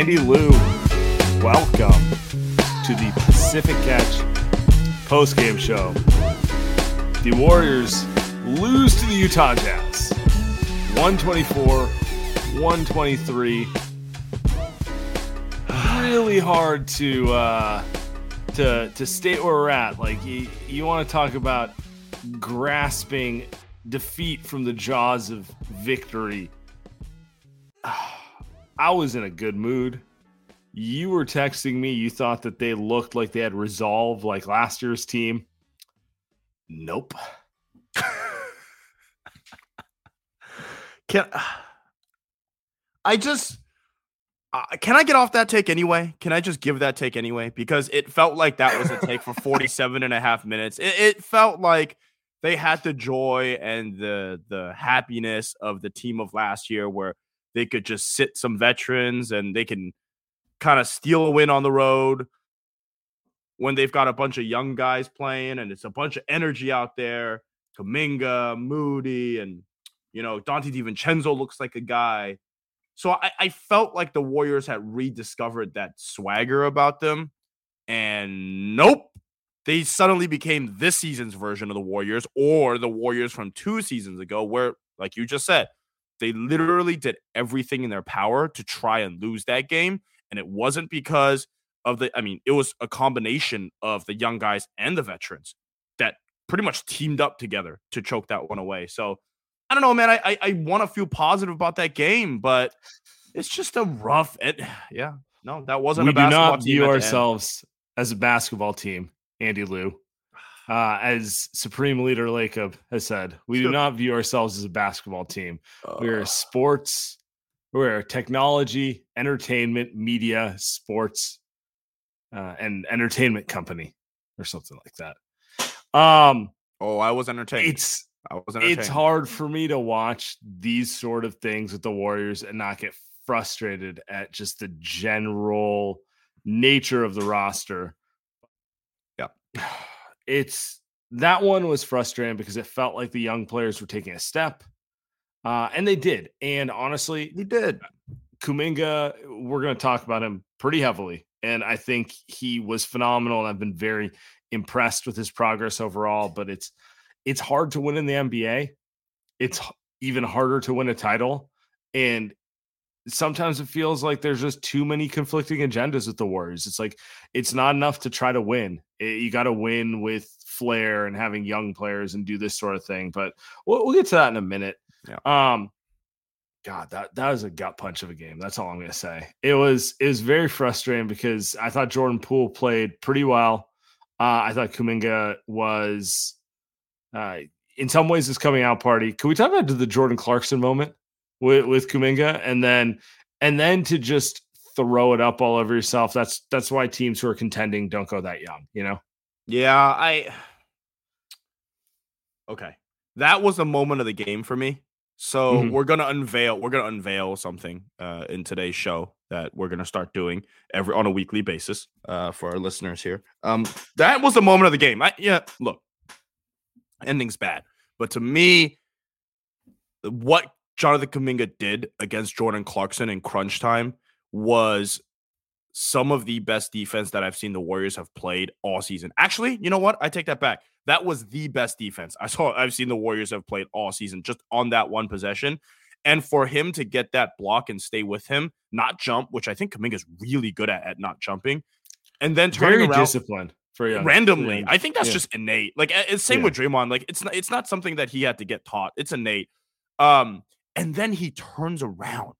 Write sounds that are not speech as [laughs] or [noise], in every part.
Andy Liu, welcome to the Pacific Catch post-game show. The Warriors lose to the Utah Jazz. 124, 123. Really hard to uh, to to state where we're at. Like you, you want to talk about grasping defeat from the jaws of victory. I was in a good mood. You were texting me. You thought that they looked like they had resolve like last year's team. Nope. Can I just uh, can I get off that take anyway? Can I just give that take anyway? Because it felt like that was a take for 47 and a half minutes. It, it felt like they had the joy and the the happiness of the team of last year where they could just sit some veterans and they can kind of steal a win on the road when they've got a bunch of young guys playing and it's a bunch of energy out there. Kuminga, Moody, and you know, Donte DiVincenzo looks like a guy. So I, I felt like the Warriors had rediscovered that swagger about them. And nope, they suddenly became this season's version of the Warriors or the Warriors from two seasons ago, where, like you just said, they literally did everything in their power to try and lose that game. And it wasn't because of the, I mean, it was a combination of the young guys and the veterans that pretty much teamed up together to choke that one away. So I don't know, man. I I, I want to feel positive about that game, but it's just a rough. It, [sighs] yeah, no, that wasn't. We a do not team view at the end. ourselves as a basketball team, Andy Liu. Uh, as Supreme Leader Lacob has said, we do not view ourselves as a basketball team. We're Uh, a sports, we're a technology, entertainment, media, sports, uh, and entertainment company or something like that. Um, oh, I was entertained. it's I was entertained. it's hard for me to watch these sort of things with the Warriors and not get frustrated at just the general nature of the roster. Yep. [sighs] [sighs] It's that one was frustrating because it felt like the young players were taking a step. Uh, and they did. And honestly, they did. Kuminga, we're going to talk about him pretty heavily. And I think he was phenomenal. And I've been very impressed with his progress overall. But it's it's hard to win in the NBA. It's even harder to win a title. And sometimes it feels like there's just too many conflicting agendas with the Warriors. It's like it's not enough to try to win. It- you got to win with flair and having young players and do this sort of thing. But we'll, we'll get to that in a minute. Yeah. Um, God, that that was a gut punch of a game. That's all I'm gonna say. It was it was very frustrating because I thought Jordan Poole played pretty well. Uh, I thought Kuminga was, uh, in some ways, his coming out party. Can we talk about the Jordan Clarkson moment with with Kuminga, and then and then to just throw it up all over yourself? That's that's why teams who are contending don't go that young. You know. Yeah, I. Okay, that was the moment of the game for me. So Mhm. we're gonna unveil we're gonna unveil something uh, in today's show that we're gonna start doing every on a weekly basis uh, for our listeners here. Um, that was the moment of the game. I, yeah, look, ending's bad, but to me, what Jonathan Kuminga did against Jordan Clarkson in crunch time was some of the best defense that I've seen the Warriors have played all season. Actually, you know what? I take that back. That was the best defense I saw I've seen the Warriors have played all season just on that one possession. And for him to get that block and stay with him, not jump, which I think Kuminga's really good at at not jumping, and then turning Very around disciplined for young- randomly. I think that's yeah. just innate. Like it's same Yeah. with Draymond. Like it's not it's not something that he had to get taught. It's innate. Um, and then he turns around,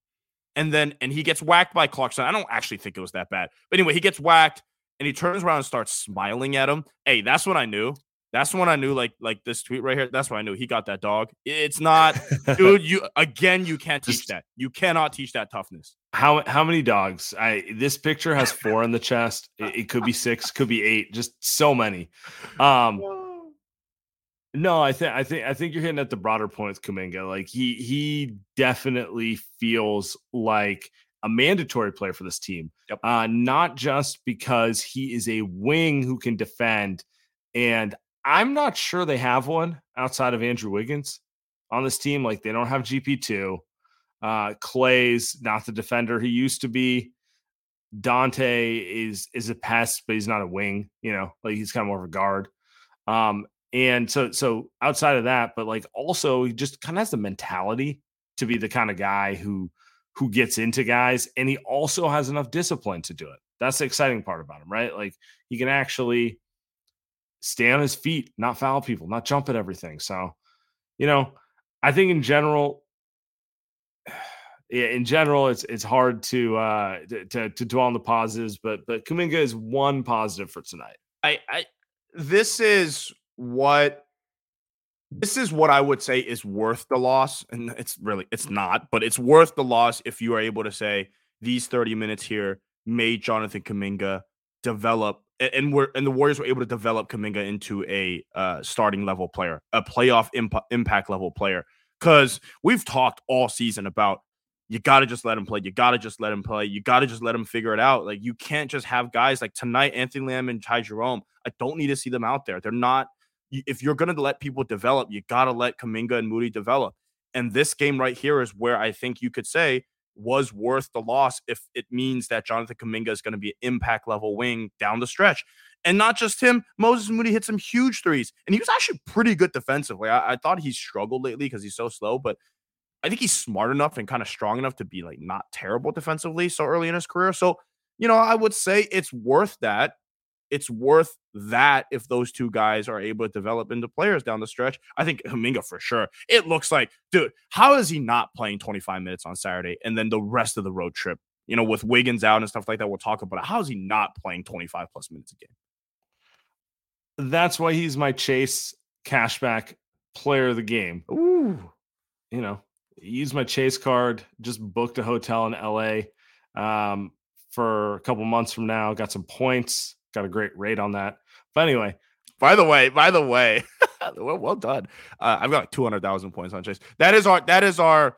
and then and he gets whacked by Clarkson. I don't actually think it was that bad, but anyway, he gets whacked, and he turns around and starts smiling at him. Hey, that's when I knew. That's when I knew. Like like this tweet right here. That's when I knew he got that dog. It's not, [laughs] dude. You again. You can't teach that. You cannot teach that toughness. How how many dogs? I this picture has four in the chest. It, it could be six, could be eight. Just so many. Um, no, I think I think I think you're hitting at the broader point with Kuminga. Like he he definitely feels like a mandatory player for this team. Yep. Uh, not just because he is a wing who can defend, and I'm not sure they have one outside of Andrew Wiggins on this team. Like they don't have GP two. Uh, Klay's not the defender he used to be. Donte is is a pest, but he's not a wing. You know, like he's kind of more of a guard. Um, and so so outside of that, but like also he just kind of has the mentality to be the kind of guy who who gets into guys, and he also has enough discipline to do it. That's the exciting part about him, right? Like he can actually stay on his feet, not foul people, not jump at everything. So, you know, I think in general, [sighs] yeah, in general, it's it's hard to uh to, to dwell on the positives, but but Kuminga is one positive for tonight. I, I this is what this is what I would say is worth the loss. And it's really it's not, but it's worth the loss if you are able to say these 30 minutes here made Jonathan Kuminga develop and we're and the Warriors were able to develop Kuminga into a uh, starting level player, a playoff imp- impact level player. Because we've talked all season about you got to just let him play. You got to just let him play. You got to just let him figure it out. Like you can't just have guys like tonight, Anthony Lamb and Ty Jerome. I don't need to see them out there. They're not. If you're going to let people develop, you got to let Kuminga and Moody develop. And this game right here is where I think you could say was worth the loss if it means that Jonathan Kuminga is going to be an impact level wing down the stretch. And not just him, Moses Moody hit some huge threes, and he was actually pretty good defensively. I, I thought he struggled lately because he's so slow, but I think he's smart enough and kind of strong enough to be like not terrible defensively so early in his career. So, you know, I would say it's worth that. It's worth that if those two guys are able to develop into players down the stretch. I think Kuminga for sure. It looks like, dude, how is he not playing 25 minutes on Saturday and then the rest of the road trip, you know, with Wiggins out and stuff like that? We'll talk about it. How is he not playing 25 plus minutes a game? That's why he's my Chase cashback player of the game. Ooh. You know, use my Chase card, just booked a hotel in LA um, for a couple months from now. Got some points, got a great rate on that. But anyway, By the way, by the way, [laughs] well, well done. Uh, I've got like two hundred thousand points on Chase. That is our that is our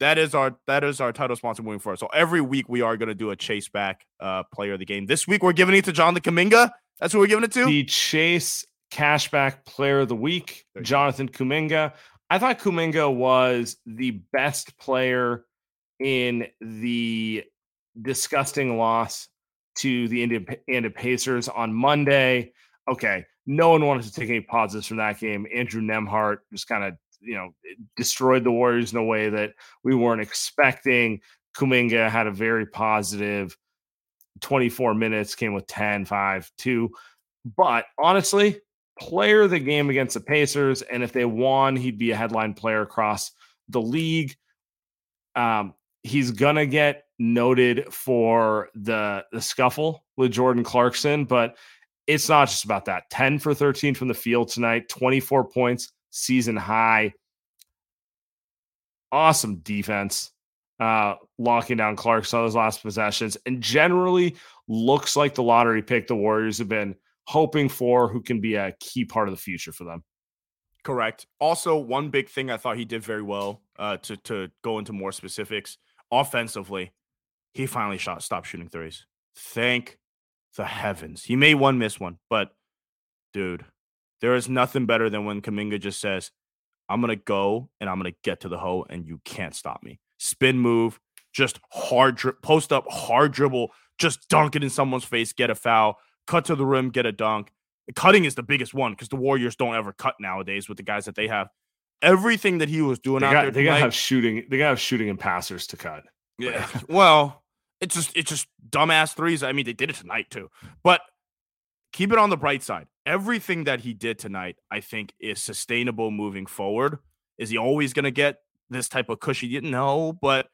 that is our that is our title sponsor moving forward. So every week we are going to do a Chase back uh, player of the game. This week we're giving it to Jonathan Kuminga. That's who we're giving it to. the Chase cashback player of the week, There you go. Jonathan Kuminga. I thought Kuminga was the best player in the disgusting loss to the Indian, Indiana Pacers on Monday. Okay, no one wanted to take any positives from that game. Andrew Nembhard just kind of, you know, destroyed the Warriors in a way that we weren't expecting. Kuminga had a very positive 24 minutes, came with 10, 5, 2. But honestly, player the game against the Pacers. And if they won, he'd be a headline player across the league. Um, he's gonna get noted for the the scuffle with Jordan Clarkson, but it's not just about that. 10 for 13 from the field tonight, 24 points, season high. Awesome defense. Uh, locking down Clarkson on those last possessions, and generally looks like the lottery pick the Warriors have been hoping for, who can be a key part of the future for them. Correct. Also, one big thing I thought he did very well uh, to to go into more specifics offensively, he finally shot stopped shooting threes. Thank the heavens. He made one miss one, but dude, there is nothing better than when Kuminga just says, "I'm gonna go and I'm gonna get to the hoe, and you can't stop me." Spin move, just hard dri- post up, hard dribble, just dunk it in someone's face, get a foul, cut to the rim, get a dunk. Cutting is the biggest one because the Warriors don't ever cut nowadays with the guys that they have. Everything that he was doing They out got there, they gotta have shooting. They gotta have shooting and passers to cut. yeah. [laughs] Well, it's just it's just dumbass threes. I mean, they did it tonight too. But keep it on the bright side. Everything that he did tonight, I think, is sustainable moving forward. Is he always going to get this type of cushy? Know, but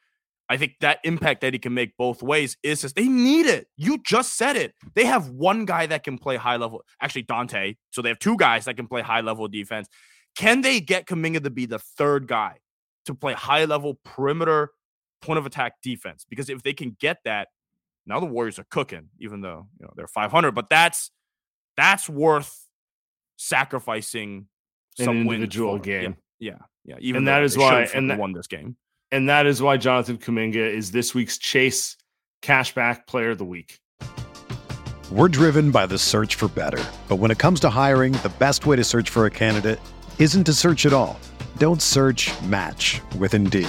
I think that impact that he can make both ways is just they need it. You just said it. They have one guy that can play high level, actually Donte. So they have two guys that can play high level defense. Can they get Kuminga to be the third guy to play high level perimeter point of attack defense? Because if they can get that, now the Warriors are cooking, even though you know they're 500. But that's that's worth sacrificing An some wins individual for. Yeah, game. Yeah, yeah. Even And that is why- should've and that- won this game. And that is why Jonathan Kuminga is this week's Chase Cashback Player of the Week. We're driven by the search for better. But when it comes to hiring, the best way to search for a candidate isn't to search at all. Don't search match with Indeed.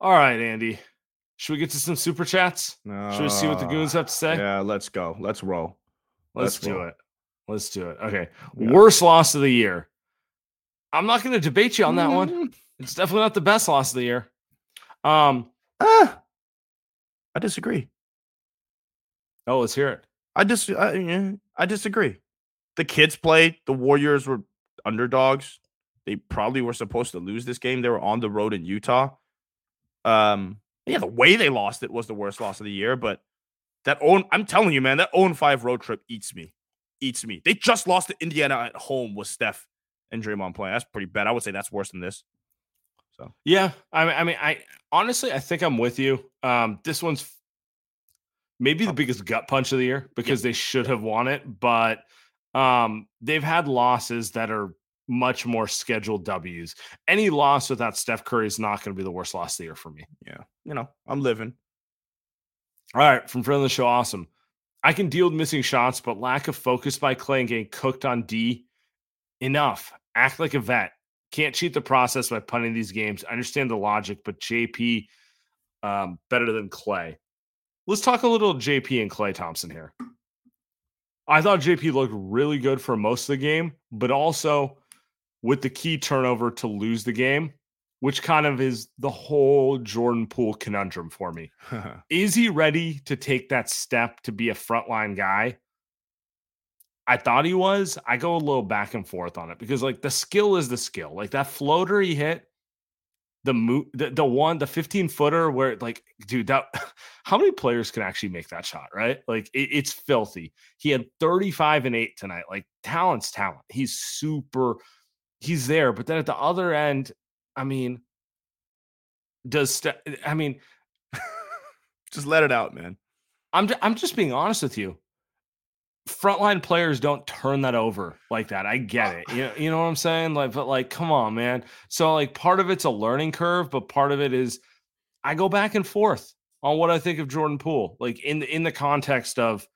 All right, Andy. Should we get to some super chats? Should we see what the goons have to say? Yeah, let's go. Let's roll. Let's, let's do roll. it. Let's do it. Okay. Yeah. Worst loss of the year. I'm not going to debate you on that one. Mm, It's definitely not the best loss of the year. Um. Ah, I disagree. Oh, let's hear it. I dis I, yeah, I disagree. The kids played. The Warriors were underdogs. They probably were supposed to lose this game. They were on the road in Utah. Um, yeah, the way they lost it was the worst loss of the year. But that own, I'm telling you, man, that 0 5 road trip eats me. Eats me. They just lost to Indiana at home with Steph and Draymond playing. That's pretty bad. I would say that's worse than this. So Yeah, I mean, I mean, I honestly, I think I'm with you. Um, this one's maybe the biggest gut punch of the year because they should have won it, but um, they've had losses that are much more scheduled W's. Any loss without Steph Curry is not going to be the worst loss of the year for me. yeah, you know, I'm living. All right, from friend of the show, awesome. I can deal with missing shots, but lack of focus by Klay and getting cooked on D. Enough. Act like a vet. Can't cheat the process by punting these games. I understand the logic, but JP um, better than Klay. Let's talk a little JP and Klay Thompson here. I thought JP looked really good for most of the game, but also with the key turnover to lose the game, which kind of is the whole Jordan Poole conundrum for me. [laughs] is he ready to take that step to be a frontline guy? I thought he was. I go a little back and forth on it because like the skill is the skill. Like that floater he hit, the move, the, the one, the 15 footer where like, dude, that [laughs] how many players can actually make that shot, right? Like it, it's filthy. He had 35 and eight tonight. Like talent's talent. He's super, he's there. But then at the other end, I mean, does st- I mean, just let it out, man. I'm just, I'm just being honest with you frontline players don't turn that over like that. I get uh it. You know, you know what I'm saying? Like, but like, come on, man. So like part of it's a learning curve, but part of it is I go back and forth on what I think of Jordan Poole, like in the in the context of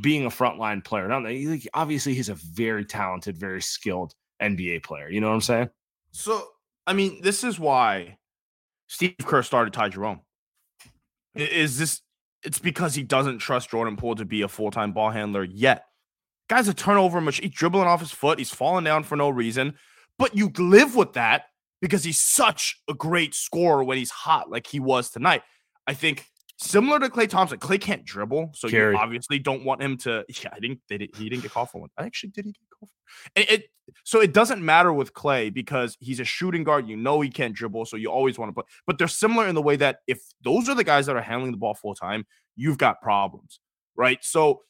being a frontline player. Now, like, obviously, he's a very talented, very skilled NBA player. You know what I'm saying? So, I mean, this is why Steve Kerr started Ty Jerome. Is this it's because he doesn't trust Jordan Poole to be a full time ball handler yet. Guy's a turnover machine. He's dribbling off his foot. He's falling down for no reason. But you live with that because he's such a great scorer when he's hot, like he was tonight. I think similar to Klay Thompson, Klay can't dribble, so you obviously don't want him to. [laughs] Yeah, I didn't. They did, he didn't get called for one. I actually did. He get called for it, it. So it doesn't matter with Klay because he's a shooting guard. You know he can't dribble, so you always want to put. But they're similar in the way that if those are the guys that are handling the ball full time, you've got problems, right? So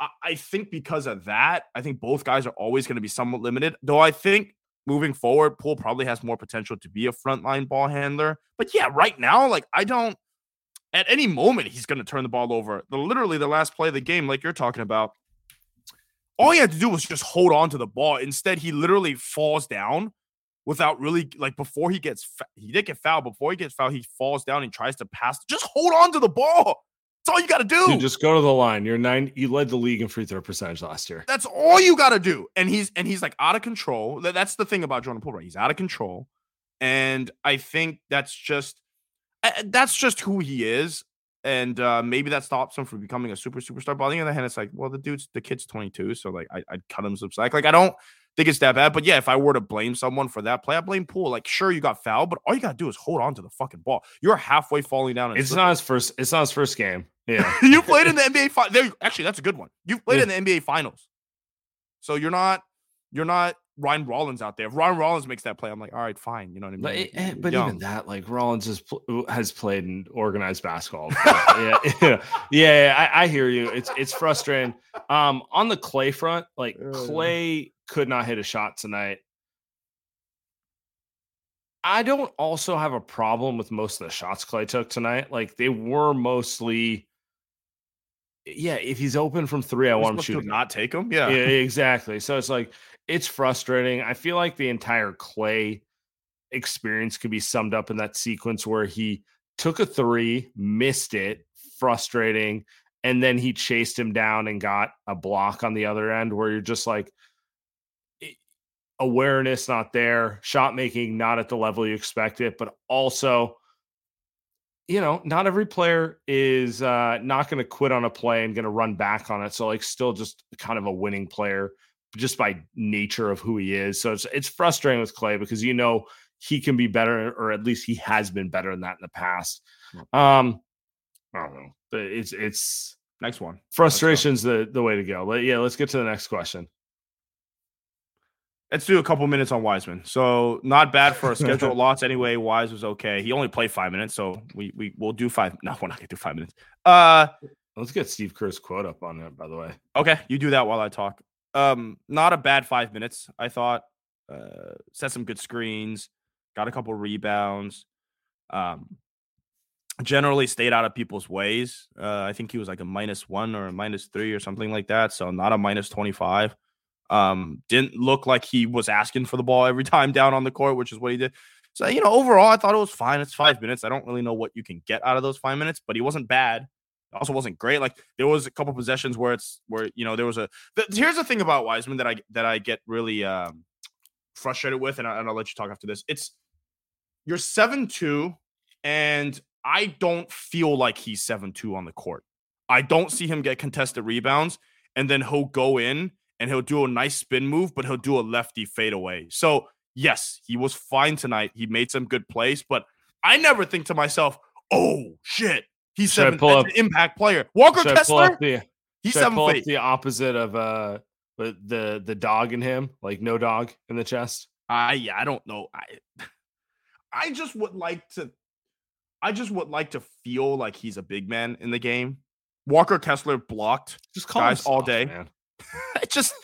I, I think because of that, I think both guys are always going to be somewhat limited. Though I think moving forward, Poole probably has more potential to be a frontline ball handler. But yeah, right now, like I don't. At any moment, he's going to turn the ball over. The literally the last play of the game, like you're talking about, all he had to do was just hold on to the ball. Instead, he literally falls down without really like before he gets he did get fouled. Before he gets fouled, he falls down and tries to pass. Just hold on to the ball. That's all you got to do. Dude, just go to the line. You're nine. You led the league in free throw percentage last year. That's all you got to do. And he's and he's like out of control. That's the thing about Jordan Poole. Right? He's out of control, and I think that's just that's just who he is and uh, maybe that stops him from becoming a super superstar. But on the other hand, it's like, well, the dude's the kid's 22, so like I, would cut him some slack. Like I don't think it's that bad, but yeah, if I were to blame someone for that play, I blame Poole. Like, sure, you got fouled, but all you gotta do is hold on to the fucking ball. You're halfway falling down. It's not his first. It's not his first game. Yeah, [laughs] you played in the NBA. Fi- there, actually, that's a good one. You've played yeah. in the NBA Finals, so you're not you're not Ryan Rollins out there. If Ryan Rollins makes that play, I'm like, all right, fine. You know what I mean? But, like, eh, but even that, like Rollins has has played in organized basketball. [laughs] [laughs] yeah, yeah, yeah I, I, hear you. It's it's frustrating. Um, on the Klay front, like Klay could not hit a shot tonight. I don't also have a problem with most of the shots Klay took tonight. Like they were mostly yeah, if he's open from three, I want him to not take him. Yeah. yeah, exactly. So it's like it's frustrating. I feel like the entire Klay experience could be summed up in that sequence where he took a three, missed it, frustrating, and then he chased him down and got a block on the other end where you're just like awareness not there, shot making not at the level you expect it, but also you know, not every player is uh, not going to quit on a play and going to run back on it. So, like, still just kind of a winning player just by nature of who he is. So it's it's frustrating with Klay because you know he can be better, or at least he has been better than that in the past. Um, I don't know, it's it's next one. Frustration's the the way to go. But yeah, let's get to the next question. Let's do a couple minutes on Wiseman. So not bad for a scheduled [laughs] loss anyway. Wise was okay. He only played five minutes, so we we will do five. No, we're not gonna do five minutes. Uh, let's get Steve Kerr's quote up on that. By the way, okay, you do that while I talk. Um, not a bad five minutes. I thought. Uh, set some good screens, got a couple rebounds. Um, generally stayed out of people's ways. Uh, I think he was like a minus one or a minus three or something like that. So not a minus twenty five. Um, didn't look like he was asking for the ball every [laughs] time down on the court, which is what he did. So, you know, overall, I thought it was fine. It's five minutes. I don't really know what you can get out of those five minutes, but he wasn't bad. Also, wasn't great. Like there was a couple possessions where it's where you know there was a. The, here's the thing about Wiseman that I that I get really um, frustrated with, and, I, and I'll let you talk after this. It's you're seven two, and I don't feel like he's seven two on the court. I don't see him get contested rebounds. and then he'll go in and he'll do a nice spin move, but he'll do a lefty fadeaway. So yes, he was fine tonight. He made some good plays, but I never think to myself, "Oh shit, he's Should seven, pull up- an impact player." Walker Kessler, the, he's seven pull feet. the opposite of uh the the the dog in him, like no dog in the chest? I yeah, I don't know. I [sighs] I just would like to I just would like to feel like he's a big man in the game. Walker Kessler blocked. Just Guys all day. man. [laughs] Just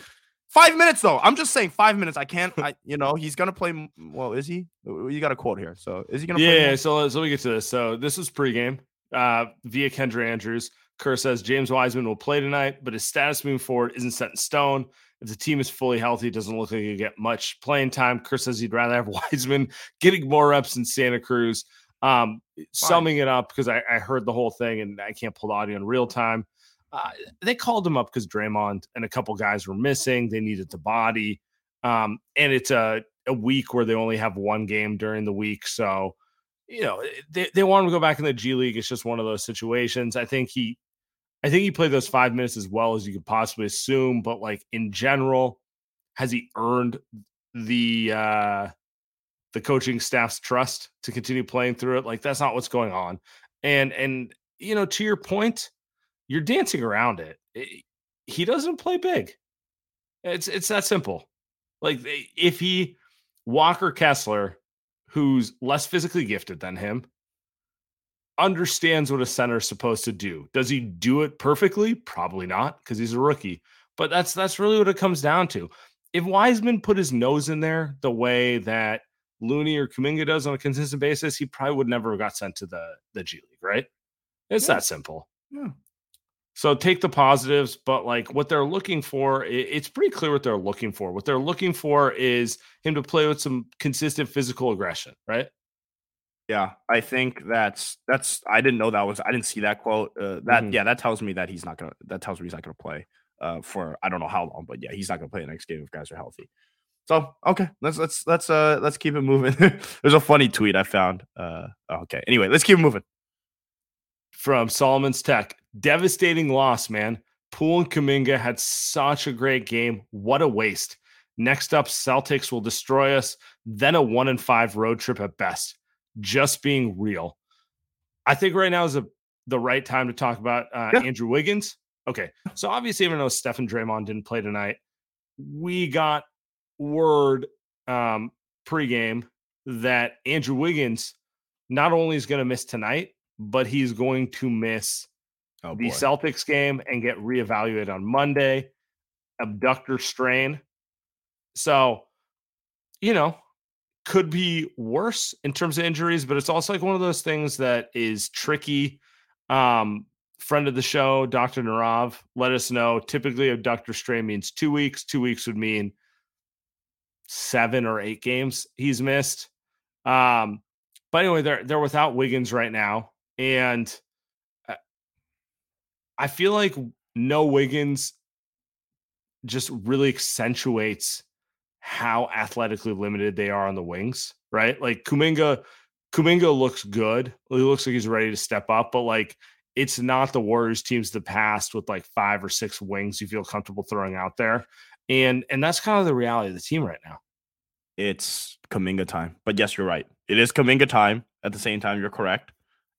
five minutes though. I'm just saying five minutes. I can't. I you know he's gonna play. Well, is he? You got a quote here. So is he gonna? play Yeah, so let's let me get to this. So this was pregame uh, via Kendra Andrews. Kerr says James Wiseman will play tonight, but his status moving forward isn't set in stone. If the team is fully healthy, it doesn't look like he'll get much playing time. Kerr says he'd rather have [laughs] Wiseman getting more reps in Santa Cruz. Um, summing it up because I, I heard the whole thing and I can't pull the audio in real time. Uh, they called him up because Draymond and a couple guys were missing. They needed the body, um, and it's a a week where they only have one game during the week, so you know they, they want him to go back in the G League. It's just one of those situations. I think he, I think he played those five minutes as well as you could possibly assume, but like in general, has he earned the uh the coaching staff's trust to continue playing through it? Like that's not what's going on. And and you know, to your point, you're dancing around it. I- He doesn't play big. It's it's that simple. Like if he Walker Kessler, who's less physically gifted than him, understands what a center is supposed to do. Does he do it perfectly? Probably not, because he's a rookie. But that's that's really what it comes down to. If Wiseman put his nose in there the way that Looney or Kuminga does on a consistent basis, he probably would never have got sent to the the G League, right? It's Yeah. that simple. Yeah. So take the positives, but like what they're looking for, it's pretty clear what they're looking for. What they're looking for is him to play with some consistent physical aggression, right? Yeah, I think that's that's. I didn't know that was. I didn't see that quote. Uh, that Mhm. yeah, that tells me that he's not gonna. That tells me he's not gonna play uh, for I don't know how long, but yeah, he's not gonna play the next game if guys are healthy. So okay, let's let's let's uh let's keep it moving. [laughs] There's a funny tweet I found. Uh, okay. Anyway, let's keep it moving. From Solomon's Tech, devastating loss, man. Poole and Kuminga had such a great game. What a waste. Next up, Celtics will destroy us. Then a one and five road trip at best. Just being real. I think right now is a, the right time to talk about uh, Yeah. Andrew Wiggins. Okay, so obviously, even though Stephen Draymond didn't play tonight, we got word um, pregame that Andrew Wiggins not only is going to miss tonight, but he's going to miss Oh the Celtics game and get reevaluated on Monday. Adductor strain. So, you know, could be worse in terms of injuries, but it's also like one of those things that is tricky. Um, friend of the show, Dr. Narav, let us know. Typically, adductor strain means two weeks. Two weeks would mean seven or eight games he's missed. Um, but anyway, they're they're without Wiggins right now, and I feel like no Wiggins just really accentuates how athletically limited they are on the wings, right? Like Kuminga, Kuminga looks good. He looks like he's ready to step up, but like it's not the Warriors teams of the past with like five or six wings you feel comfortable throwing out there. And and that's kind of the reality of the team right now. it's Kuminga time. But yes, you're right. It is Kuminga time. At the same time, you're correct.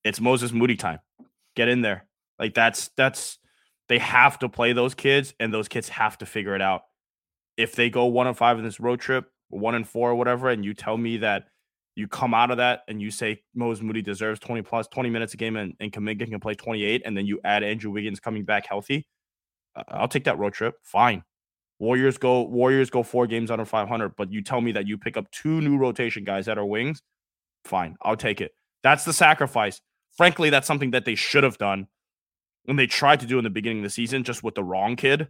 It's Moses Moody time. Get in there. Like that's that's they have to play those kids, and those kids have to figure it out. If they go one and five in this road trip, one and four or whatever, and you tell me that you come out of that and you say Moses Moody deserves 20 plus 20 minutes a game and, and Kuminga can play 28, and then you add Andrew Wiggins coming back healthy, I'll take that road trip. Fine. Warriors go Warriors go four games under 500, but you tell me that you pick up two new rotation guys that are wings, fine, I'll take it. That's the sacrifice. Frankly, that's something that they should have done when they tried to do in the beginning of the season, just with the wrong kid.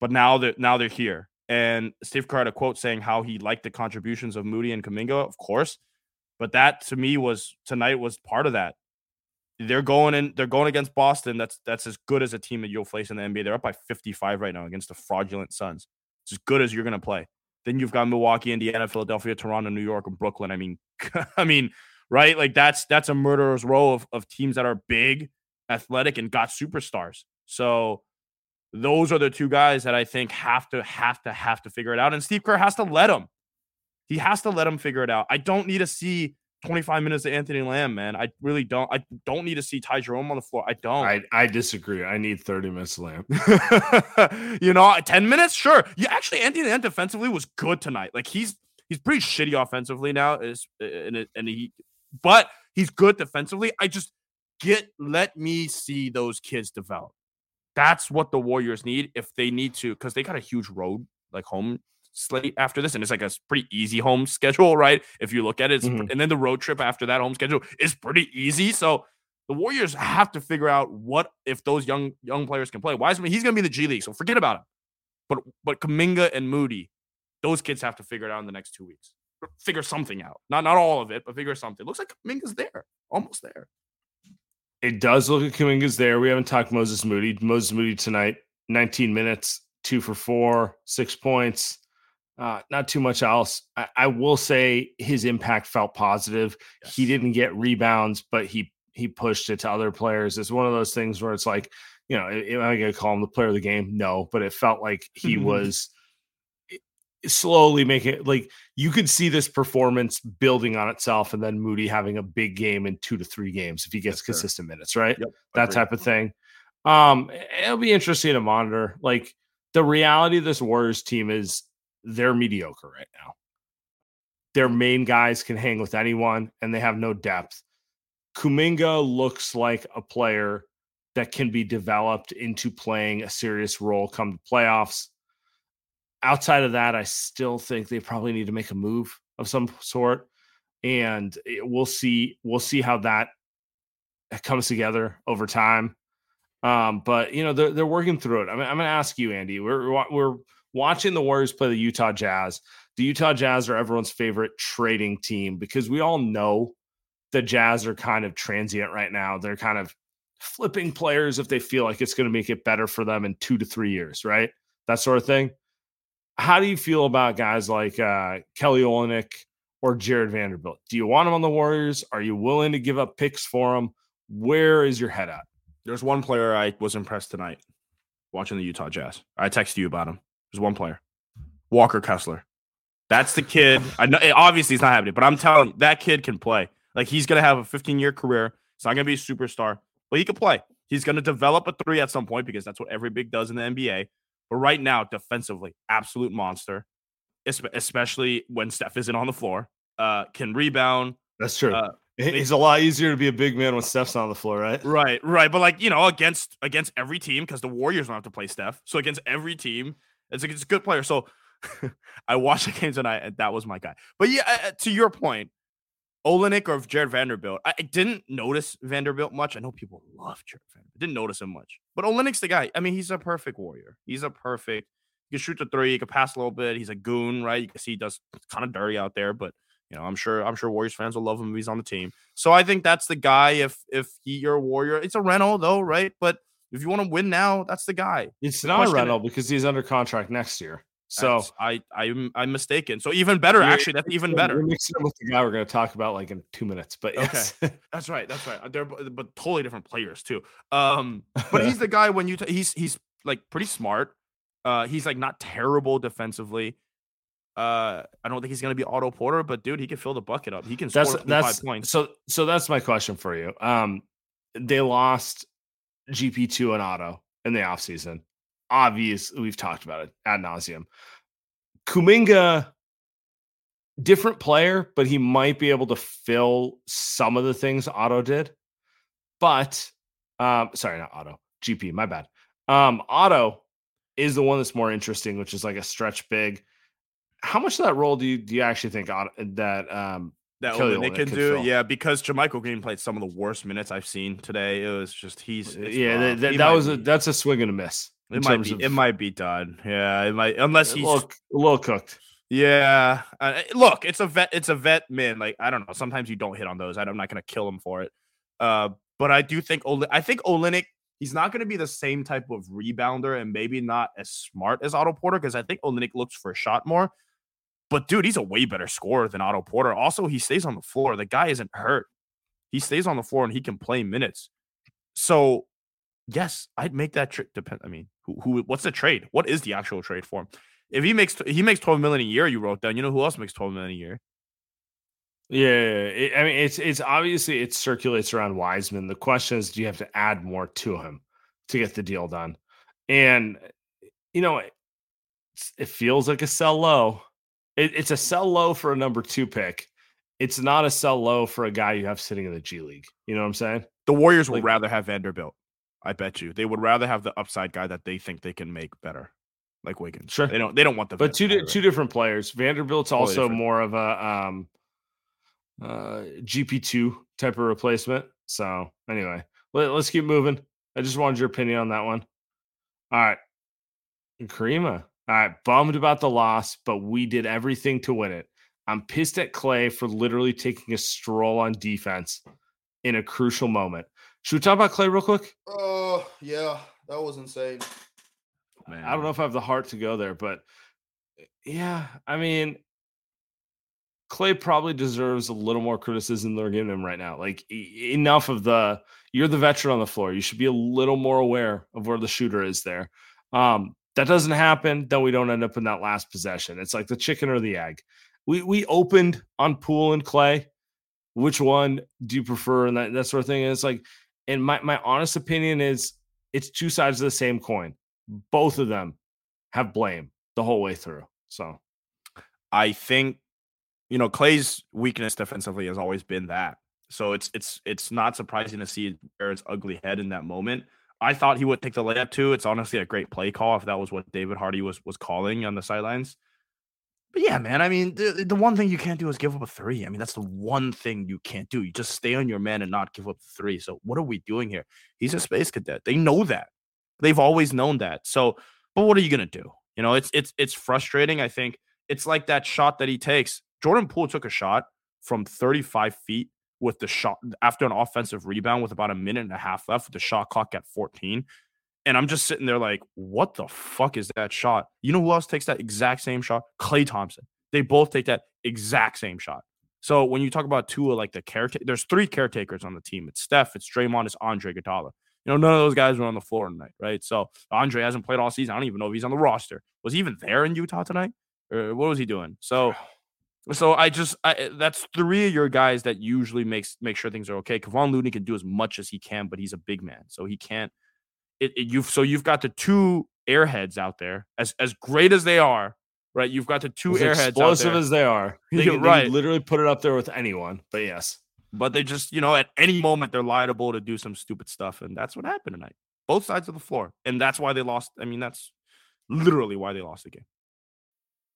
But now that now they're here. And Steve a quote saying how he liked the contributions of Moody and Kuminga, of course. But that to me was tonight was part of that. They're going in, they're going against Boston. That's that's as good as a team that you'll face in the NBA. They're up by 55 right now against the fraudulent Suns. It's as good as you're gonna play. Then you've got Milwaukee, Indiana, Philadelphia, Toronto, New York, and Brooklyn. I mean, [laughs] I mean, right? Like that's that's a murderer's row of, of teams that are big, athletic, and got superstars. So those are the two guys that I think have to have to have to figure it out. And Steve Kerr has to let him. He has to let him figure it out. I don't need to see 25 minutes of Anthony Lamb, man. I really don't. I don't need to see Ty Jerome on the floor. I don't. I, I disagree. I need 30 minutes of Lamb. [laughs] you know, 10 minutes, sure. Yeah, actually, Anthony Lamb defensively was good tonight. Like he's he's pretty shitty offensively now. Is and and he, but he's good defensively. I just get let me see those kids develop. That's what the Warriors need if they need to, because they got a huge road like home slate after this, and it's like a pretty easy home [laughs] schedule, right? If you look at it, mm-hmm. and then the road trip after that home schedule is pretty easy. So the Warriors have to figure out what if those young young players can play. Wiseman, he's going to be in the G League, so forget about him. But but Kuminga and Moody, those kids have to figure it out in the next two weeks. Figure something out. Not not all of it, but figure something. Looks like Kuminga's there, almost there. It does look like Kuminga's there. We haven't talked Moses Moody. Moses Moody tonight, 19 minutes, two for four, six points. Uh, not too much else. I, I, will say his impact felt positive. Yes. He didn't get rebounds, but he he pushed it to other players. It's one of those things where it's like, you know, am I going to call him the player of the game? No, but it felt like he was slowly making like you could see this performance building on itself, and then Moody having a big game in two to three games if he gets consistent minutes, right? Yep, that type of thing. Um, it'll be interesting to monitor. Like the reality of this Warriors team is they're mediocre right now. Their main guys can hang with anyone and they have no depth. Kuminga looks like a player that can be developed into playing a serious role come the playoffs. Outside of that, I still think they probably need to make a move of some sort. And we'll see, we'll see how that comes together over time. Um, but you know, they're, they're working through it. I mean, I'm going to ask you, Andy. We're we're watching the Warriors play the Utah Jazz, the Utah Jazz are everyone's favorite trading team because we all know the Jazz are kind of transient right now. They're kind of flipping players if they feel like it's going to make it better for them in two to three years, right? That sort of thing. How do you feel about guys like uh, Kelly Olynyk or Jarred Vanderbilt? Do you want them on the Warriors? Are you willing to give up picks for them? Where is your head at? There's one player I was impressed tonight watching the Utah Jazz. I texted you about him. There's one player, Walker Kessler. That's the kid. I know obviously it's not happening, but I'm telling you, that kid can play. Like he's gonna have a 15 year career. He's not gonna be a superstar, but he can play. He's gonna develop a three at some point because that's what every big does in the NBA. But right now, defensively, absolute monster, especially when Steph isn't on the floor. Uh, can rebound. That's true. Uh, it's a lot easier to be a big man when Steph's on the floor, right? Right, right. But like you know, against against every team, because the Warriors don't have to play Steph. So against every team, it's a, it's a good player. So [laughs] I watched the game tonight, and that was my guy. But yeah, uh, to your point, Olynyk or Jarred Vanderbilt, I, didn't notice Vanderbilt much. I know people love Jarred Vanderbilt. Didn't notice him much. But Olynyk's the guy. I mean, he's a perfect warrior. He's a perfect. He can shoot the three. He can pass a little bit. He's a goon, right? You can see he does kind of dirty out there, but you know, I'm sure I'm sure Warriors fans will love him if he's on the team. So I think that's the guy. If if he, you're a Warrior, it's a rental though, right? But if you want to win now, that's the guy. It's not a rental because he's under contract next year. So that's, I I'm I'm mistaken. So even better, actually. That's even better. We're mixing with the guy we're going to talk about like in two minutes. But yes. okay, [laughs] that's right. That's right. They're but totally different players too. Um, but he's [laughs] the guy when you t- he's he's like pretty smart. Uh, he's like not terrible defensively. Uh, I don't think he's going to be Otto Porter, but dude, he can fill the bucket up. He can score that's, that's, points. So so that's my question for you. Um, they lost GP2 and Otto in the offseason. Obvious, we've talked about it ad nauseum. Kuminga, different player, but he might be able to fill some of the things Otto did. But um, sorry, not Otto, GP, my bad. Um, Otto is the one that's more interesting, which is like a stretch big. How much of that role do you do you actually think that um that Kelly they can do. Fill. Yeah, because JaMychal Green played some of the worst minutes I've seen today. It was just he's yeah. That, that, that was a that's a swing and a miss. It might be. Of, it might be done. Yeah, it might unless he's a little, a little cooked. Yeah, uh, look, it's a vet. It's a vet man. Like I don't know. Sometimes you don't hit on those. I'm not going to kill him for it. Uh, but I do think Ol- I think Olynyk. He's not going to be the same type of rebounder and maybe not as smart as Otto Porter because I think Olynyk looks for a shot more. But dude, he's a way better scorer than Otto Porter. Also, he stays on the floor. The guy isn't hurt. He stays on the floor and he can play minutes. So yes, I'd make that trade. Depend. I mean, who, who? What's the trade? What is the actual trade for him? If he makes he makes twelve million a year, you wrote down. You know who else makes twelve million a year? Yeah, it, I mean, it's it's obviously it circulates around Wiseman. The question is, do you have to add more to him to get the deal done? And you know, it, it feels like a sell low. It, it's a sell low for a number two pick. It's not a sell low for a guy you have sitting in the G League. You know what I'm saying? The Warriors would rather have Vanderbilt. I bet you they would rather have the upside guy that they think they can make better, like Wiggins. Sure, they don't. They don't want the. But two di- two different players. Vanderbilt's totally also different. more of a um, uh, GP two type of replacement. So anyway, let, us keep moving. I just wanted your opinion on that one. All right, Karima. All right, bummed about the loss, but we did everything to win it. I'm pissed at Klay for literally taking a stroll on defense in a crucial moment. Should we talk about Klay real quick? Oh, uh, yeah, that was insane. Man. I don't know if I have the heart to go there, but yeah, I mean, Klay probably deserves a little more criticism than they're giving him right now. Like enough of the you're the veteran on the floor. You should be a little more aware of where the shooter is there. Um, that doesn't happen, then we don't end up in that last possession. It's like the chicken or the egg. We we opened on Poole and Klay. Which one do you prefer? And that, that sort of thing. And it's like, and my, my honest opinion is it's two sides of the same coin. Both of them have blame the whole way through. So I think you know, Klay's weakness defensively has always been that. So it's it's it's not surprising to see its ugly head in that moment. I thought he would take the layup too. It's honestly a great play call if that was what David Hardy was was calling on the sidelines. But yeah, man, I mean, the, the one thing you can't do is give up a three. I mean, that's the one thing you can't do. You just stay on your man and not give up three. So what are we doing here? He's a space cadet. They know that. They've always known that. So, but what are you gonna do? You know, it's it's it's frustrating. I think it's like that shot that he takes Jordan Poole took a shot from 35 feet with the shot after an offensive rebound with about a minute and a half left with the shot clock at 14. And I'm just sitting there like, what the fuck is that shot? You know who else takes that exact same shot? Klay Thompson. They both take that exact same shot. So when you talk about two of like the caretaker, there's three caretakers on the team. It's Steph, it's Draymond, it's Andre Iguodala. You know, none of those guys were on the floor tonight, right? So Andre hasn't played all season. I don't even know if he's on the roster. Was he even there in Utah tonight? Or what was he doing? So so I just I, that's three of your guys that usually makes make sure things are okay. Kevon Looney can do as much as he can, but he's a big man, so he can't. It, it you've so you've got the two airheads out there, as as great as they are, right? You've got the two as airheads, explosive as they are. They, can, right, they literally put it up there with anyone. But yes, but they just you know at any moment they're liable to do some stupid stuff, and that's what happened tonight. Both sides of the floor, and that's why they lost. I mean, that's literally why they lost the game.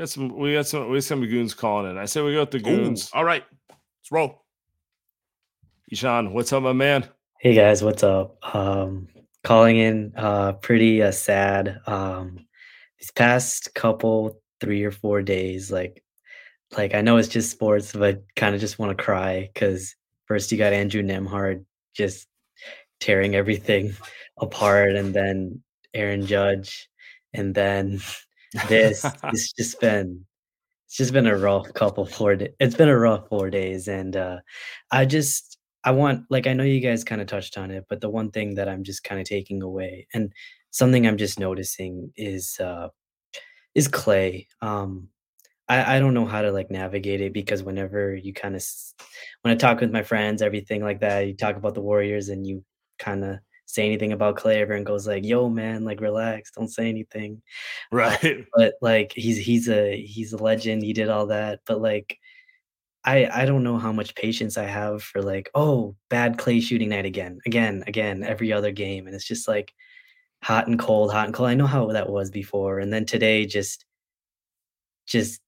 We got some. We got some. We got some goons calling in. I say we go with the goons. Ooh, all right, let's roll. Ishan, what's up, my man? Hey guys, what's up? Um, calling in. Uh, pretty uh, sad. Um, these past couple three or four days, like, like I know it's just sports, but kind of just want to cry because first you got Andrew Nembhard just tearing everything [laughs] apart, and then Aaron Judge, and then this [laughs] it's just been it's just been a rough couple four days. It's been a rough four days, and uh, I just I want like I know you guys kind of touched on it, but the one thing that I'm just kind of taking away and something I'm just noticing is uh, is Klay. Um, I, I don't know how to like navigate it because whenever you kind of when I talk with my friends, everything like that, you talk about the Warriors and you kind of say anything about Klay, everyone goes like, "Yo, man, like relax, don't say anything." [laughs] Uh, right. Uh, but like he's he's a he's a legend. He did all that, but like I I don't know how much patience I have for like, oh, bad Klay shooting night again, again, again, every other game, and it's just like hot and cold, hot and cold. I know how that was before, and then today just just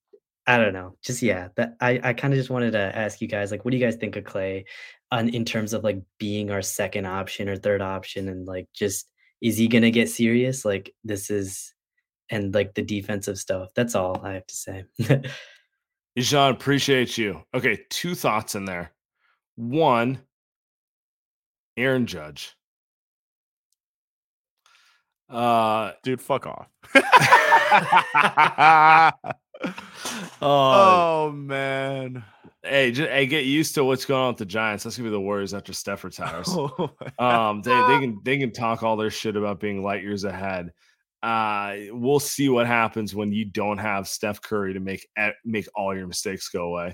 I don't know. Just yeah, that I I kind of just wanted to ask you guys like what do you guys think of Klay? On in terms of like being our second option or third option and like just is he gonna get serious? Like this is and like the defensive stuff. That's all I have to say. [laughs] Jean, appreciate you. Okay, two thoughts in there. One, Aaron Judge. Uh, Dude, fuck off. uh, [laughs] [laughs] oh man. Hey, just, hey, get used to what's going on with the Giants. That's gonna be the Warriors after Steph retires. [laughs] Oh, Um, they, they [laughs] can they can talk all their shit about being light years ahead. Uh, we'll see what happens when you don't have Steph Curry to make make all your mistakes go away.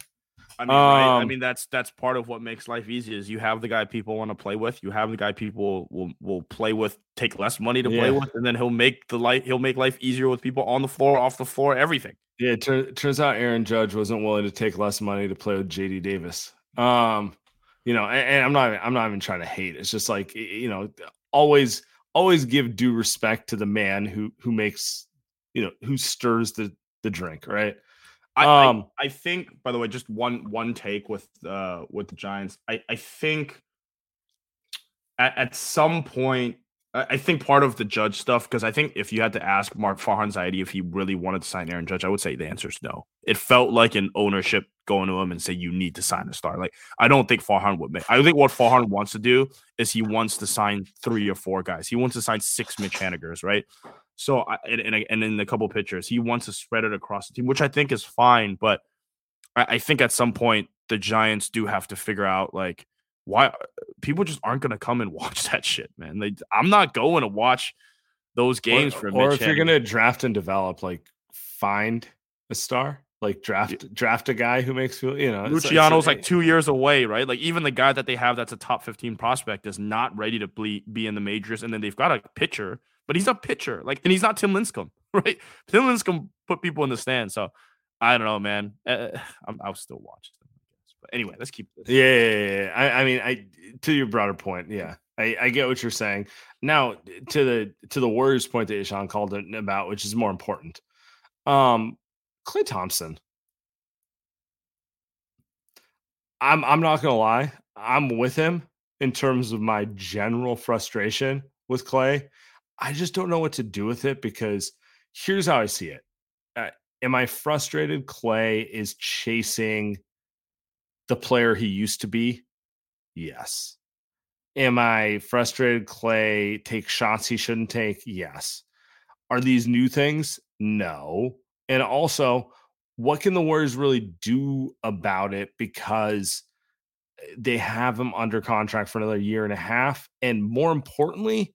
I mean, right? I Um, mean that's that's part of what makes life easy is you have the guy people want to play with. You have the guy people will will play with, take less money to play with, and then he'll make the life he'll make life easier with people on the floor, off the floor, everything. Yeah, it, tur- turns out Aaron Judge wasn't willing to take less money to play with JD Davis. Um, you know, and, and I'm not I'm not even trying to hate. It's just like you know, always always give due respect to the man who who makes you know who stirs the the drink, right? I, Um, I I think by the way, just one one take with uh with the Giants. I I think at, at some point I I think part of the Judge stuff because I think if you had to ask Mark Farhan Zaidi if he really wanted to sign Aaron Judge, I would say the answer is no. It felt like an ownership going to him and say you need to sign a star. Like I don't think Farhan would make. I think what Farhan wants to do is he wants to sign three or four guys. He wants to sign six Mitch Hanigers, right? So I, and, and and in a couple pictures, he wants to spread it across the team, which I think is fine. But I, I think at some point the Giants do have to figure out like why people just aren't going to come and [laughs] watch that shit, man. They, I'm not going to watch those games or, for or Mitch if you're gonna draft and develop, like find a star, like draft draft a guy who makes you you know Luciano's like two years away, right? Like even the guy that they have that's a top 15 prospect is not ready to ble- be in the majors, and then they've got a pitcher, but he's a pitcher, like, and he's not Tim Lincecum, [laughs] right? Tim Lincecum put people in the stand, so I don't know, man. Uh, I'm, I'll still watch them, But anyway, let's keep this. Yeah, yeah, yeah. I, I mean, I to your broader point, yeah, I, I get what you're saying. Now, to the to the Warriors point that Ishan called it about, which is more important. Um, Klay Thompson. I'm I'm not gonna lie, I'm with him in terms of my general frustration with Klay. I just don't know what to do with it because here's how I see it. Uh, am I frustrated? Klay is chasing the player he used to be? Yes. Am I frustrated Klay takes shots he shouldn't take? Yes. Are these new things? No. And also, what can the Warriors really do about it because eh, they have him under contract for another year and a half? And more importantly,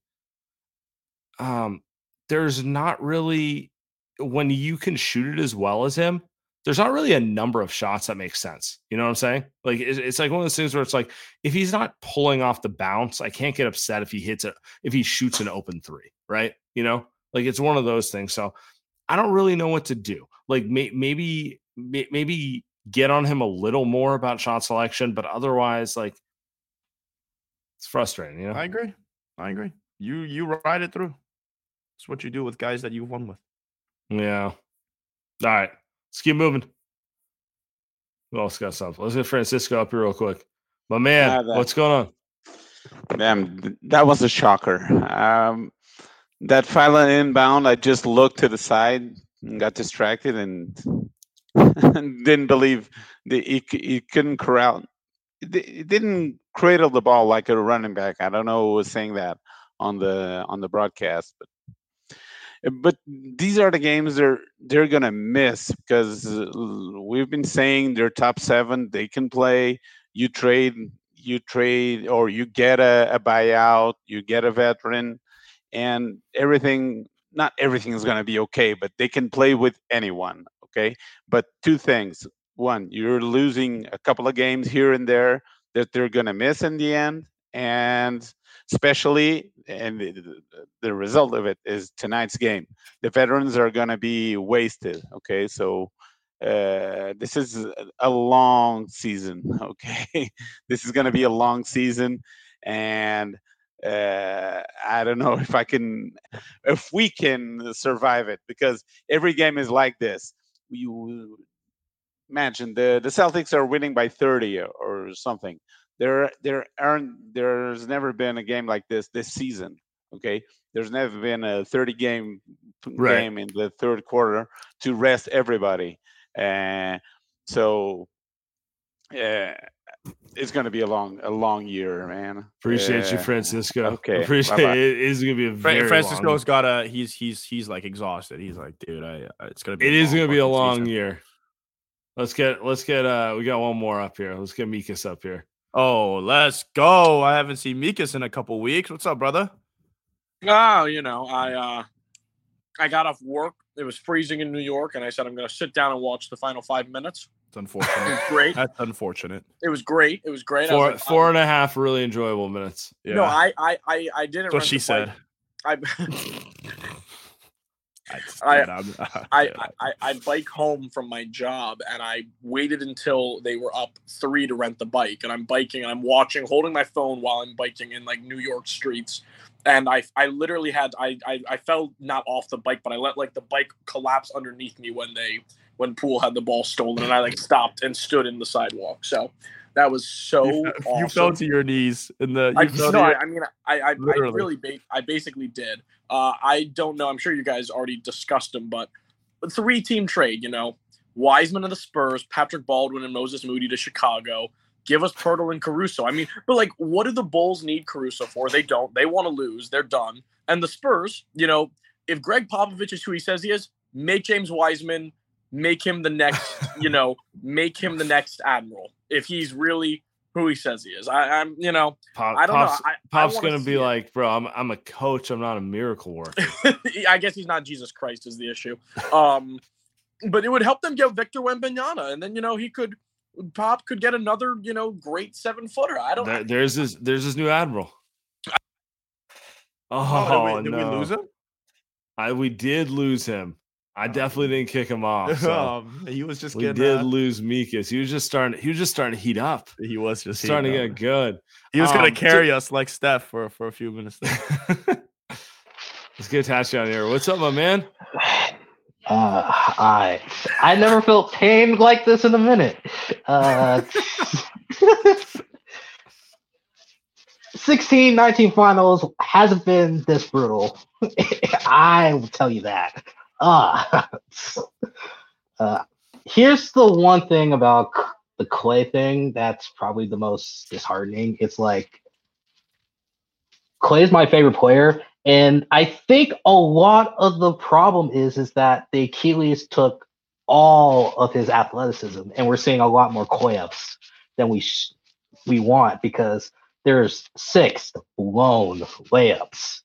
um, there's not really when you can shoot it as well as him, there's not really a number of shots that make sense. You know what I'm saying? Like it's, it's like one of those things where it's like if he's not pulling off the bounce, I can't get upset if he hits it if he shoots an open three, right? You know, like it's one of those things. So I don't really know what to do. Like may, maybe may, maybe get on him a little more about shot selection, but otherwise, like it's frustrating. You know, I agree. I agree. You you ride it through. It's what you do with guys that you've won with. Yeah. All right. Let's keep moving. Who else got something? Let's get Francisco up here real quick. My man, Yeah, that- what's going on? Damn, that was a shocker. Um, that final inbound, I just looked to the side and got distracted and [laughs] didn't believe the he, he couldn't corral. It didn't cradle the ball like a running back. I don't know who was saying that on the on the broadcast, but but these are the games they're they're gonna miss because uh, we've been saying they're top seven. They can play. You trade you trade or you get a, a buyout, you get a veteran, and everything. Not everything is gonna be okay, but they can play with anyone. Okay, but two things. One, you're losing a couple of games here and there that they're gonna miss in the end, and especially and the, the- result of it is tonight's game. The veterans are going to be wasted okay? So uh, this is a- long season [laughs] okay? This is going to be a long season and uh, i don't know [laughs] if i can if we can survive it because every game is like this. You imagine the the celtics are winning by 30 or, or something there there aren't there's never been a game like this this season. Okay, there's never been a 30 game Right. game in the third quarter to rest everybody, and so yeah, it's going to be a long a long year, man. Appreciate you, Francisco. Okay, Appreciate bye-bye. it. It is gonna be a Fra- very Francisco's long, got a he's he's he's like exhausted. He's like, dude, I uh, it's gonna be. It is gonna be a long season." year. Let's get let's get uh we got one more up here. Let's get Mikas up here. Oh, let's go! I haven't seen Mikas in a couple weeks. What's up, brother? Oh, you know, I uh I got off work. It was freezing in New York, and I said I'm going to sit down and watch the final five minutes. It's It unfortunate. was great. That's unfortunate. It was great. It was great. I was Four like, four wow. and a half really enjoyable minutes. Yeah, No, I I I, I didn't. that's what she the bike. said. I, [laughs] [laughs] I, [laughs] I- [laughs] I. I, I I bike home from my job and I waited until they were up three to rent the bike. And I'm biking and I'm watching holding my phone while I'm biking in like New York streets. And I I literally had I, I I fell not off the bike but I let like the bike collapse underneath me when they when Poole had the ball stolen and I like stopped and stood in the sidewalk. So that was so you, awesome. you fell to your knees in the. I, no, I, I mean, I, I, I really, ba- I basically did. Uh, I don't know. I'm sure you guys already discussed them, but a three-team trade. You know, Wiseman to the Spurs, Patrick Baldwin and Moses Moody to Chicago. Give us Pirtle and Caruso. I mean, but like, what do the Bulls need Caruso for? They don't. They want to lose. They're done. And the Spurs, you know, if Gregg Popovich is who he says he is, make James Wiseman, make him the next, [laughs] you know, make him the next admiral. If he's really who he says he is, I, I'm, you know, Pop, I don't Pop's, know. I, I Pop's wanna gonna be it. like, bro, I'm I'm a coach. I'm not a miracle worker. [laughs] I guess he's not Jesus Christ is the issue. Um, but it would help them get Victor Wembanyama, and then you know he could Pop could get another you know great seven footer. I don't. There- there's his there's his new admiral. Oh, oh, did, we, did no. we lose him? I we did lose him. I definitely didn't kick him off. [laughs] So Um, he was just we getting. did uh, lose Mikas. He was just starting. He was just starting to heat up. he was just starting to heating get good. He was gonna Um, carry us like Steph for for a few minutes. There. Let's get Tashi on here. What's up, my man? [sighs] Uh, I I never felt pain like this in a minute. Uh, [laughs] 16, 19 finals hasn't been this brutal. [laughs] I will tell you that. Uh, [laughs] uh, here's the one thing about the Klay thing that's probably the most disheartening. It's like Klay is my favorite player, and I think a lot of the problem is is that the Achilles took all of his athleticism, and we're seeing a lot more Klay-ups than we sh- we want because there's six blown layups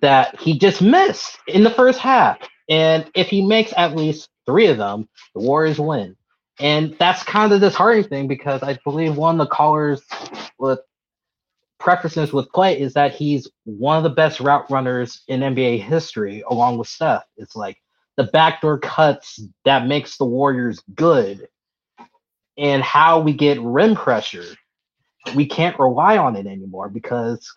that he just missed in the first half. And if he makes at least three of them, the Warriors win. And that's kind of the disheartening thing because I believe one of the callers with preferences with Klay is that he's one of the best route runners in NBA history, along with Steph. It's like the backdoor cuts that makes the Warriors good. And how we get rim pressure, we can't rely on it anymore because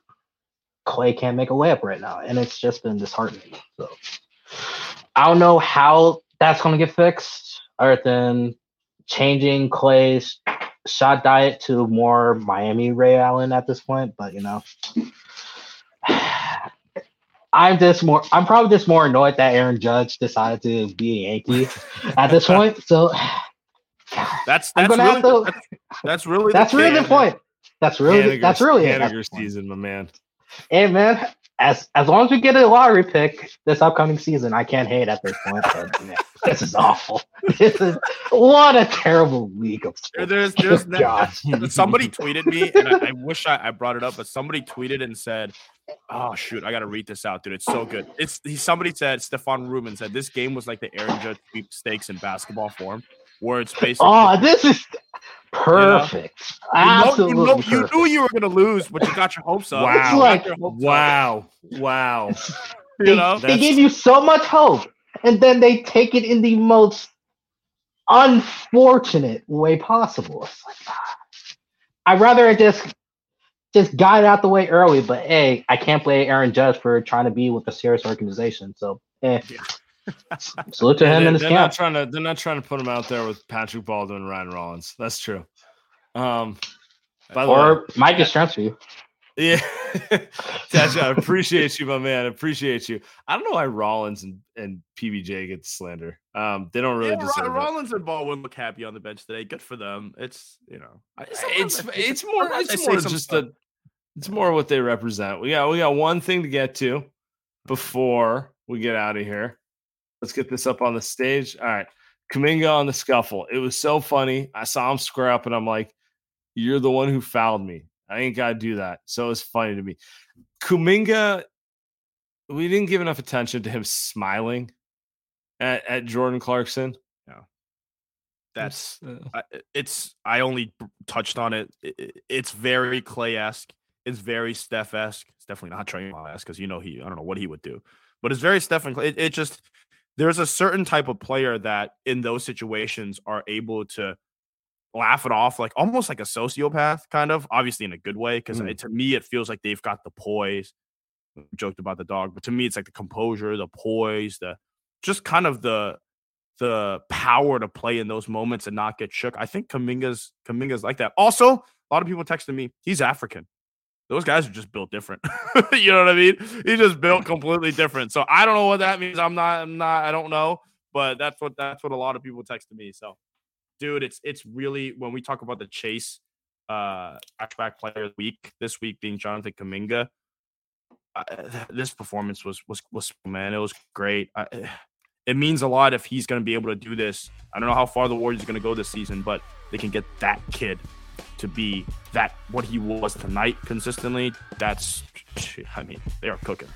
Klay can't make a layup right now, and it's just been disheartening. So I don't know how that's going to get fixed, other than changing Klay's shot diet to more Miami Ray Allen at this point. But you know, [sighs] I'm just more. I'm probably just more annoyed that Aaron Judge decided to be a Yankee at this [laughs] point. So [sighs] That's that's really to- that's, that's really that's the really the point. That's really that's really it. this point. season, my man. Hey man, as as long as we get a lottery pick this upcoming season, I can't hate at this point. But man, [laughs] this is awful. This is what a terrible week of sports. There's there's [laughs] Good [laughs] somebody tweeted me and I, I wish I, I brought it up, but somebody tweeted and said, "Oh shoot, I gotta read this out, dude. It's so good." It's he, somebody said Stefan Rubin said this game was like the Aaron Judge sweepstakes in basketball form, where it's [laughs] basically Oh, this is perfect. you, know, you, Absolutely know, you perfect. knew you were gonna lose, but you got your hopes up. Wow. You like- your hopes up, Wow. Wow. [laughs] you they, know. they give you so much hope, and then they take it in the most unfortunate way possible. It's like, ah. I'd rather it just just got it out the way early, but hey, I can't blame Aaron Judge for trying to be with a serious organization. So, eh. Salute to him they, and his they're not trying to. They're not trying to put him out there with Patrick Baldwin and Ryan Rollins. That's true. Um, By the or way, Mike is transfer you. yeah, [laughs] Tasha, I appreciate you, my man. I appreciate you. I don't know why Rollins and, and PBJ get slander. Um, they don't really Yeah, Ro- deserve it. Rollins and Baldwin look happy on the bench today. Good for them. It's you know, I- sometimes It's I it's more it's more just stuff. the it's more what they represent. We got we got one thing to get to before we get out of here. Let's get this up on the stage. All right. Kuminga on the scuffle. It was so funny. I saw him square up and I'm like, You're the one who fouled me. I ain't gotta do that. So it's funny to me. Kuminga, we didn't give enough attention to him smiling at, at Jordan Clarkson. No. That's uh, I, it's I only touched on it. It's very Klay esque. It's very Steph esque. It's definitely not Draymond esque because you know he I don't know what he would do, but it's very Steph and Klay. It, it just there's a certain type of player that in those situations are able to laugh it off like almost like a sociopath kind of obviously in a good way because Mm. to me it feels like they've got the poise We joked about the dog but to me it's like the composure the poise the just kind of the the power to play in those moments and not get shook. I think Kuminga's Kuminga's like that. Also, a lot of people texted me, he's African. Those guys are just built different. [laughs] you know what I mean? He's just built completely different. So I don't know what that means. I'm not, I'm not, I don't know, but that's what that's what a lot of people texted me. So dude, it's it's really when we talk about the chase uh hatchback player of the week this week being Jonathan Kuminga. Uh, this performance was was was man, it was great. I, it means a lot if he's going to be able to do this. I don't know how far the Warriors are going to go this season, but they can get that kid to be that what he was tonight consistently. That's, I mean, they are cooking.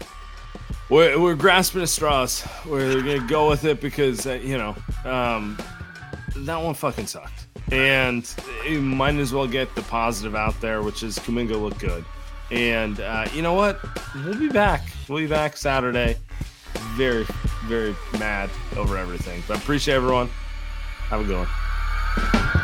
We're, we're grasping at straws. We're gonna go with it because uh, you know um, that one fucking sucked, and you might as well get the positive out there, which is Kuminga looked good. And uh, you know what? We'll be back. We'll be back Saturday. Very, very mad over everything, but appreciate everyone. Have a good one.